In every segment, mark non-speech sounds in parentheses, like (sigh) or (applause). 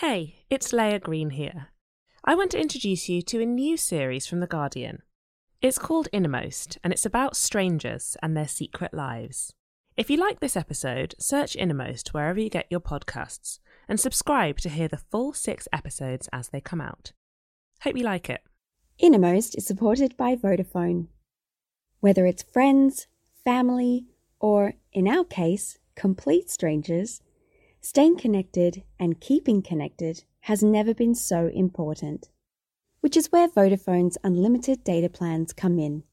Hey, it's Leah Green here. I want to introduce you to a new series from The Guardian. It's called Innermost, and it's about strangers and their secret lives. If you like this episode, search Innermost wherever you get your podcasts and subscribe to hear the full six episodes as they come out. Hope you like it. Innermost is supported by Vodafone. Whether it's friends, family, or, in our case, complete strangers, staying connected and keeping connected has never been so important. Which is where Vodafone's unlimited data plans come in.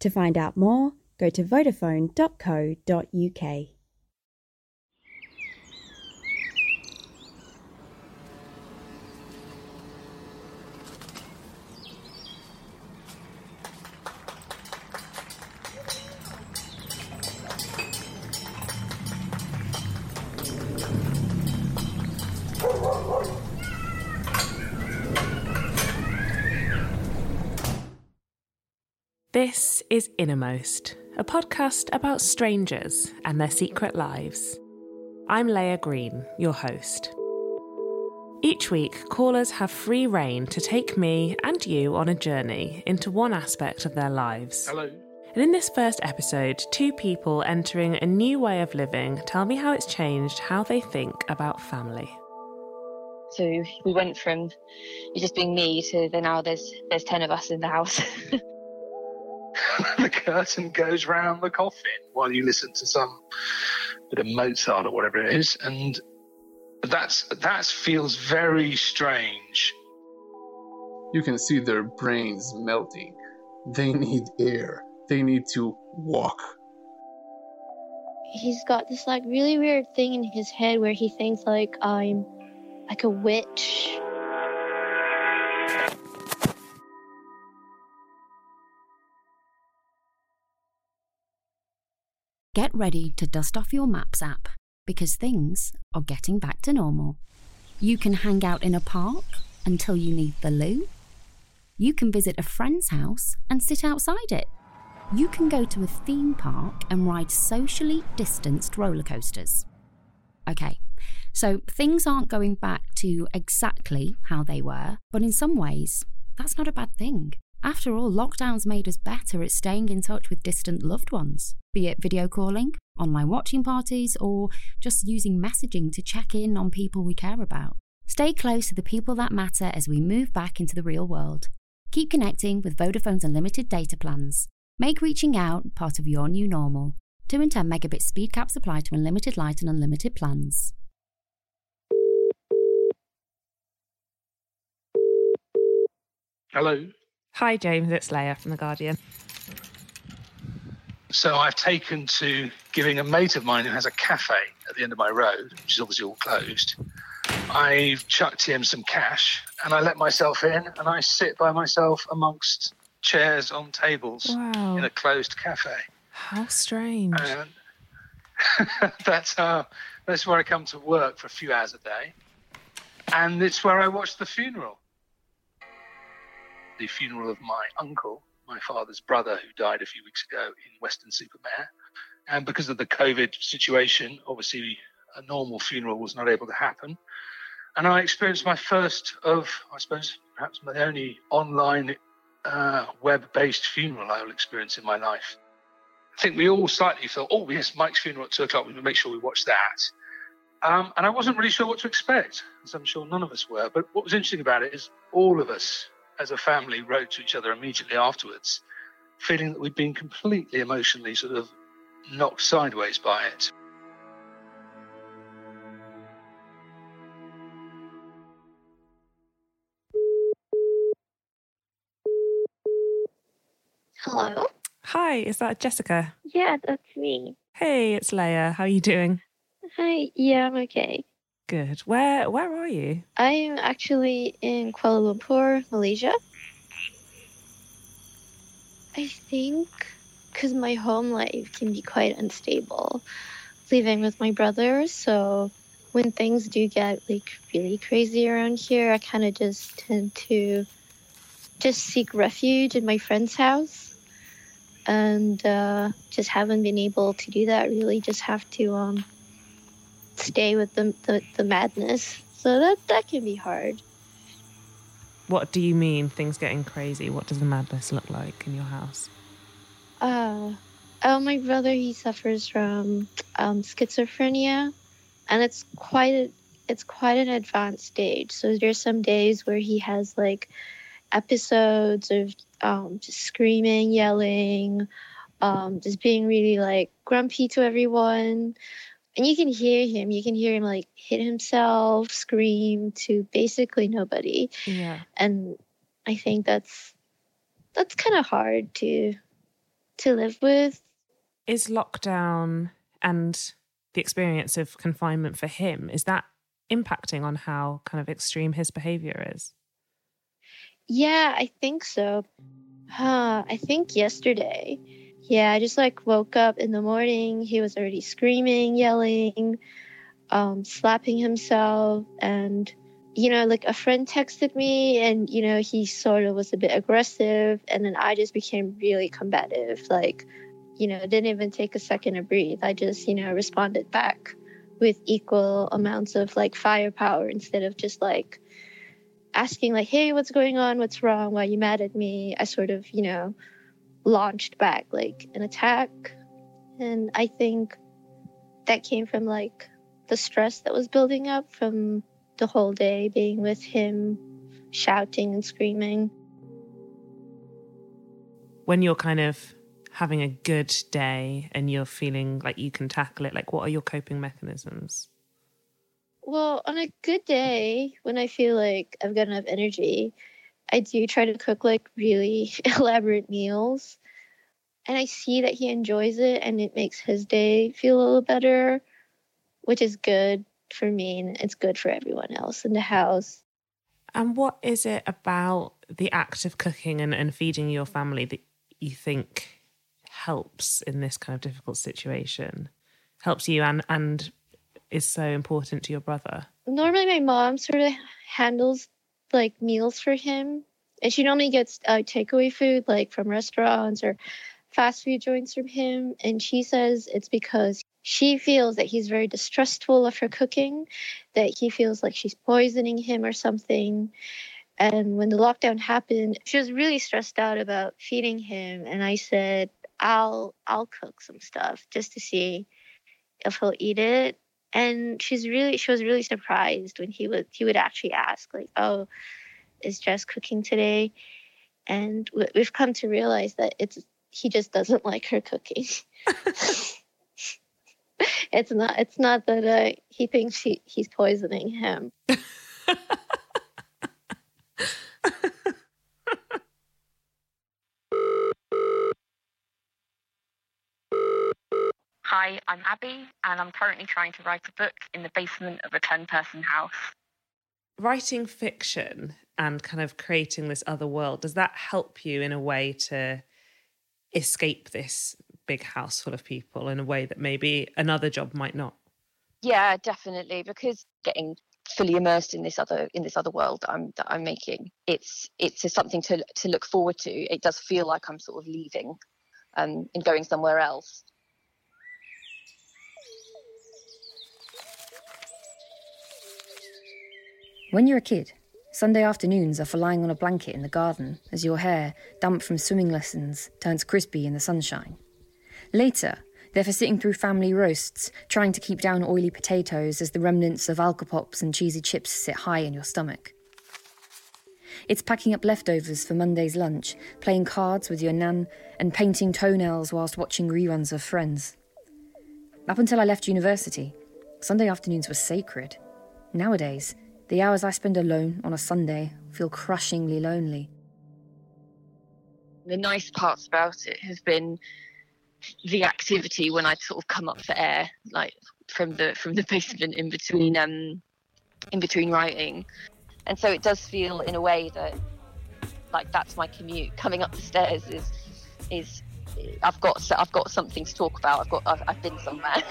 To find out more, go to vodafone.co.uk. This is Innermost, a podcast about strangers and their secret lives. I'm Leah Green, your host. Each week, callers have free rein to take me and you on a journey into one aspect of their lives. Hello. And in this first episode, two people entering a new way of living tell me how it's changed how they think about family. So we went from it just being me to then now there's there's ten of us in the house. (laughs) (laughs) the curtain goes round the coffin while you listen to some bit of Mozart or whatever it is, and that's that feels very strange. You can see their brains melting. They need air. They need to walk. He's got this like really weird thing in his head where he thinks like I'm like a witch. Get ready to dust off your Maps app because things are getting back to normal. You can hang out in a park until you need the loo. You can visit a friend's house and sit outside it. You can go to a theme park and ride socially distanced roller coasters. Okay, so things aren't going back to exactly how they were, but in some ways, that's not a bad thing. After all, lockdowns made us better at staying in touch with distant loved ones, be it video calling, online watching parties, or just using messaging to check in on people we care about. Stay close to the people that matter as we move back into the real world. Keep connecting with Vodafone's unlimited data plans. Make reaching out part of your new normal. 2 and 10 megabit speed caps apply to unlimited light and unlimited plans. Hello. Hi, James, it's Leah from The Guardian. So I've taken to giving a mate of mine who has a cafe at the end of my road, which is obviously all closed. I've chucked him some cash and I let myself in and I sit by myself amongst chairs on tables Wow. in a closed cafe. How strange. (laughs) That's how that's where I come to work for a few hours a day. And it's where I watch the funeral. The funeral of my uncle, my father's brother, who died a few weeks ago in Weston-super-Mare. And because of the COVID situation, obviously a normal funeral was not able to happen. And I experienced my first of, I suppose, perhaps my only online uh, web based funeral I will experience in my life. I think we all slightly thought, oh, yes, Mike's funeral at two o'clock, we make sure we watch that. Um, and I wasn't really sure what to expect, as I'm sure none of us were. But what was interesting about it is all of us as a family wrote to each other immediately afterwards, feeling that we'd been completely emotionally sort of knocked sideways by it. Hello? Hi, is that Jessica? Yeah, that's me. Hey, it's Leah. How are you doing? Hi, yeah, I'm okay. Good. Where where are you? I am actually in Kuala Lumpur, Malaysia. I think because my home life can be quite unstable, living with my brother. So when things do get like really crazy around here, I kind of just tend to just seek refuge in my friend's house. And uh, just haven't been able to do that really. Just have to um, stay with the, the, the madness. So that that can be hard. What do you mean things getting crazy? What does the madness look like in your house? Uh, oh, my brother he suffers from um, schizophrenia, and it's quite a, it's quite an advanced stage. So there's some days where he has like episodes of um, just screaming, yelling, um, just being really like grumpy to everyone. And you can hear him. You can hear him like hit himself, scream to basically nobody. Yeah. And I think that's that's kind of hard to to live with. Is lockdown and the experience of confinement for him is that impacting on how kind of extreme his behavior is? Yeah, I think so. Huh, (sighs) I think yesterday. Yeah, I just like woke up in the morning. He was already screaming, yelling, um, slapping himself. And, you know, like a friend texted me and, you know, he sort of was a bit aggressive. And then I just became really combative. Like, you know, didn't even take a second to breathe. I just, you know, responded back with equal amounts of like firepower instead of just like, asking like hey what's going on what's wrong why are you mad at me i sort of you know launched back like an attack. And i think that came from like the stress that was building up from the whole day being with him shouting and screaming. When you're kind of having a good day and you're feeling like you can tackle it like what are your coping mechanisms? Well, on a good day, when I feel like I've got enough energy, I do try to cook like really (laughs) elaborate meals. And I see that he enjoys it and it makes his day feel a little better, which is good for me and it's good for everyone else in the house. And what is it about the act of cooking and, and feeding your family that you think helps in this kind of difficult situation? Helps you and, and is so important to your brother? Normally, my mom sort of handles like meals for him, and she normally gets uh, takeaway food like from restaurants or fast food joints from him. And she says it's because she feels that he's very distrustful of her cooking, that he feels like she's poisoning him or something. And when the lockdown happened, she was really stressed out about feeding him. And I said, I'll I'll cook some stuff just to see if he'll eat it and she's really she was really surprised when he would he would actually ask like oh is jess cooking today? And we've come to realize that it's he just doesn't (laughs) like her cooking. (laughs) It's not it's not that uh, he thinks he, he's poisoning him (laughs) Hi, I'm Abby, and I'm currently trying to write a book in the basement of a 10 person house. Writing fiction and kind of creating this other world, does that help you in a way to escape this big house full of people in a way that maybe another job might not? Yeah, definitely, because getting fully immersed in this other in this other world that I'm that I'm making. It's it's something to to look forward to. It does feel like I'm sort of leaving um, and going somewhere else. When you're a kid, Sunday afternoons are for lying on a blanket in the garden as your hair, damp from swimming lessons, turns crispy in the sunshine. Later, they're for sitting through family roasts, trying to keep down oily potatoes as the remnants of alcopops and cheesy chips sit high in your stomach. It's packing up leftovers for Monday's lunch, playing cards with your nan, and painting toenails whilst watching reruns of Friends. Up until I left university, Sunday afternoons were sacred. Nowadays, the hours I spend alone on a Sunday feel crushingly lonely. The nice parts about it have been the activity when I'd sort of come up for air, like from the from the basement in between um in between writing. And so it does feel in a way that like that's my commute. Coming up the stairs is is I've got I've got something to talk about. I've got I've, I've been somewhere.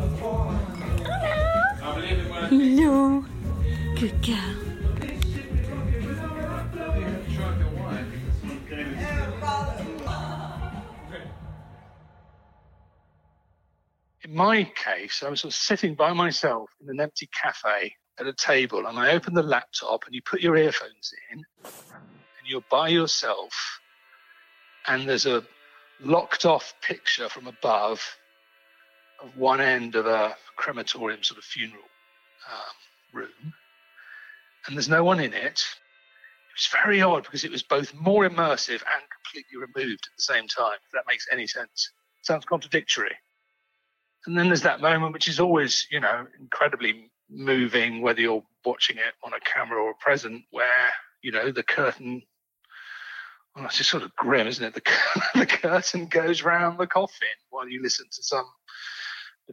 (laughs) No. Good girl. In my case, I was sort of sitting by myself in an empty cafe at a table, and I opened the laptop, and you put your earphones in, and you're by yourself, and there's a locked off picture from above one end of a crematorium sort of funeral um, room, and there's no one in it. It was very odd because it was both more immersive and completely removed at the same time. If that makes any sense, sounds contradictory. And then there's that moment which is always, you know, incredibly moving, whether you're watching it on a camera or a present, where you know the curtain. Well, it's just sort of grim, isn't it? The, (laughs) the curtain goes round the coffin while you listen to some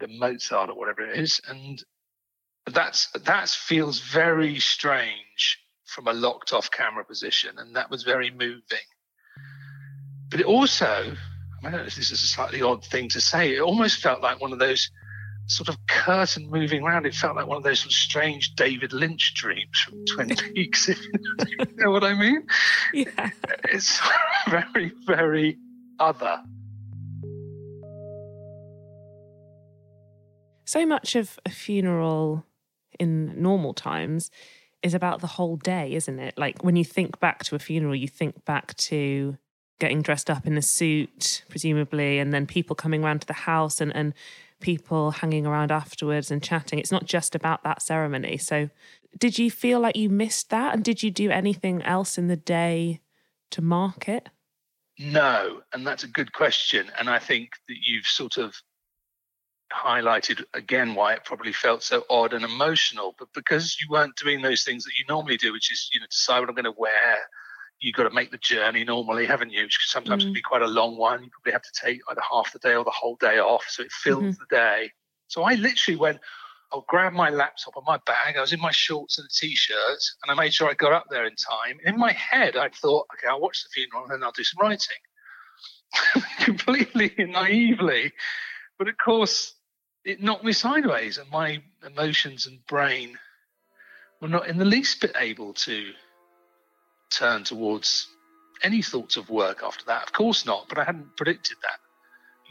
of Mozart or whatever it is, and that's that feels very strange from a locked off camera position, and that was very moving. But it also, I don't know if this is a slightly odd thing to say, it almost felt like one of those sort of curtain moving around. It felt like one of those sort of strange David Lynch dreams from mm. Twin (laughs) Peaks, if you know what I mean. Yeah. It's (laughs) very, very other. So much of a funeral in normal times is about the whole day, isn't it? Like when you think back to a funeral, you think back to getting dressed up in a suit, presumably, and then people coming around to the house and, and people hanging around afterwards and chatting. It's not just about that ceremony. So, did you feel like you missed that? And did you do anything else in the day to mark it? No, and that's a good question. And I think that you've sort of highlighted again why it probably felt so odd and emotional. But because you weren't doing those things that you normally do, which is, you know, decide what I'm going to wear, you've got to make the journey normally, haven't you? Which sometimes mm. can be quite a long one. You probably have to take either half the day or the whole day off. So it fills mm-hmm. the day. So I literally went, I'll grab my laptop and my bag. I was in my shorts and a t-shirt, and I made sure I got up there in time. In my head, I thought, okay, I'll watch the funeral and then I'll do some writing. (laughs) Completely naively, but of course, it knocked me sideways, and my emotions and brain were not in the least bit able to turn towards any thoughts of work after that. Of course not, but I hadn't predicted that.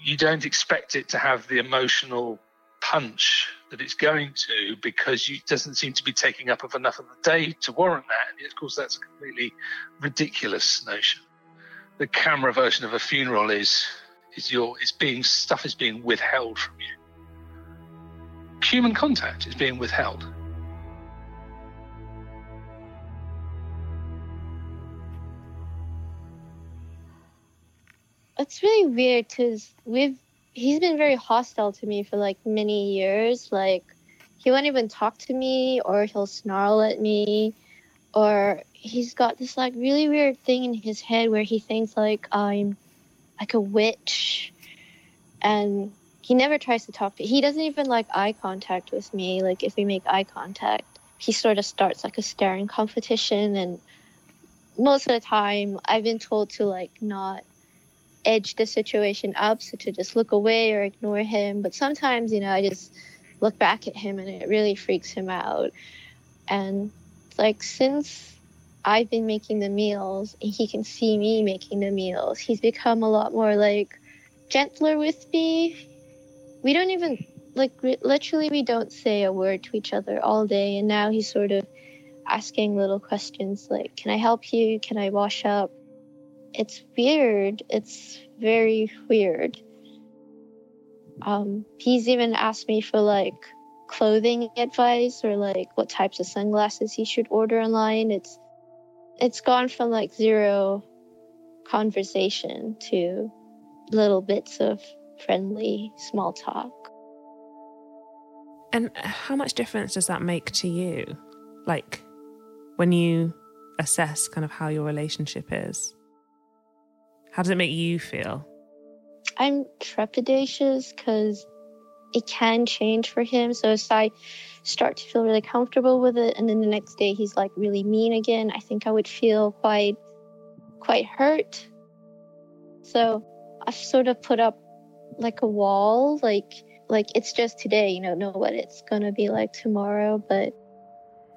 You don't expect it to have the emotional punch that it's going to because it doesn't seem to be taking up of enough of the day to warrant that. And of course, that's a completely ridiculous notion. The camera version of a funeral is is your is being stuff is being withheld from you. Human contact is being withheld. It's really weird because we've he's been very hostile to me for like many years. Like he won't even talk to me, or he'll snarl at me, or he's got this like really weird thing in his head where he thinks like I'm like a witch, and he never tries to talk to. He doesn't even like eye contact with me. Like if we make eye contact, he sort of starts like a staring competition, and most of the time I've been told to like not edge the situation up, so to just look away or ignore him. But sometimes, you know, I just look back at him and it really freaks him out. And like since I've been making the meals and he can see me making the meals, he's become a lot more like gentler with me. We don't even like literally we don't say a word to each other all day and now he's sort of asking little questions like can I help you? Can I wash up? it's weird. It's very weird. Um, he's even asked me for like clothing advice or like what types of sunglasses he should order online. It's it's gone from like zero conversation to little bits of friendly small talk. And how much difference does that make to you? Like when you assess kind of how your relationship is? How does it make you feel? I'm trepidatious because it can change for him. So if I start to feel really comfortable with it and then the next day he's like really mean again, I think I would feel quite quite hurt. So I've sort of put up like a wall, like like it's just today, you don't know what it's gonna be like tomorrow, but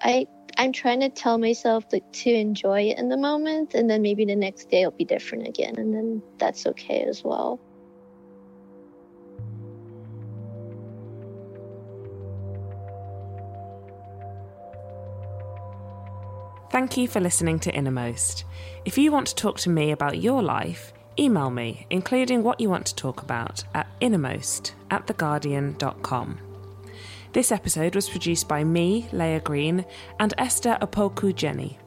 I I'm trying to tell myself to to enjoy it in the moment and then maybe the next day will be different again and then that's okay as well. Thank you for listening to Innermost. If you want to talk to me about your life, email me, including what you want to talk about, at innermost at theguardian.com. This episode was produced by me, Leah Green, and Esther Opoku-Gyeni.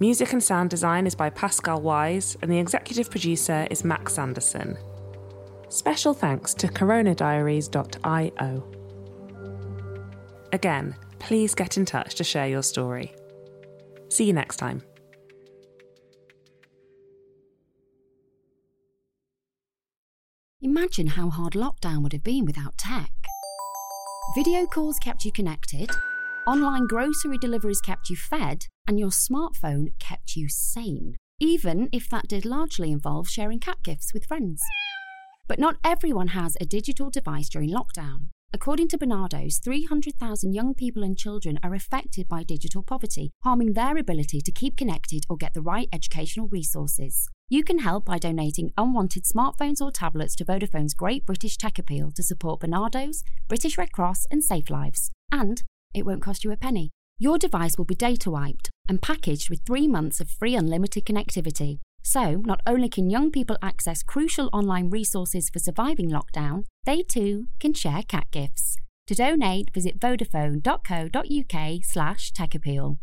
Music and sound design is by Pascal Wyse, and the executive producer is Max Sanderson. Special thanks to coronadiaries.io. Again, please get in touch to share your story. See you next time. Imagine how hard lockdown would have been without tech. Video calls kept you connected, online grocery deliveries kept you fed, and your smartphone kept you sane, even if that did largely involve sharing cat gifts with friends. But not everyone has a digital device during lockdown. According to Barnardo's, 300,000 young people and children are affected by digital poverty, harming their ability to keep connected or get the right educational resources. You can help by donating unwanted smartphones or tablets to Vodafone's Great British Tech Appeal to support Barnardo's, British Red Cross, and Safe Lives. And it won't cost you a penny. Your device will be data wiped and packaged with three months of free unlimited connectivity. So, not only can young people access crucial online resources for surviving lockdown, they too can share cat gifts. To donate, visit vodafone.co.uk slash tech appeal.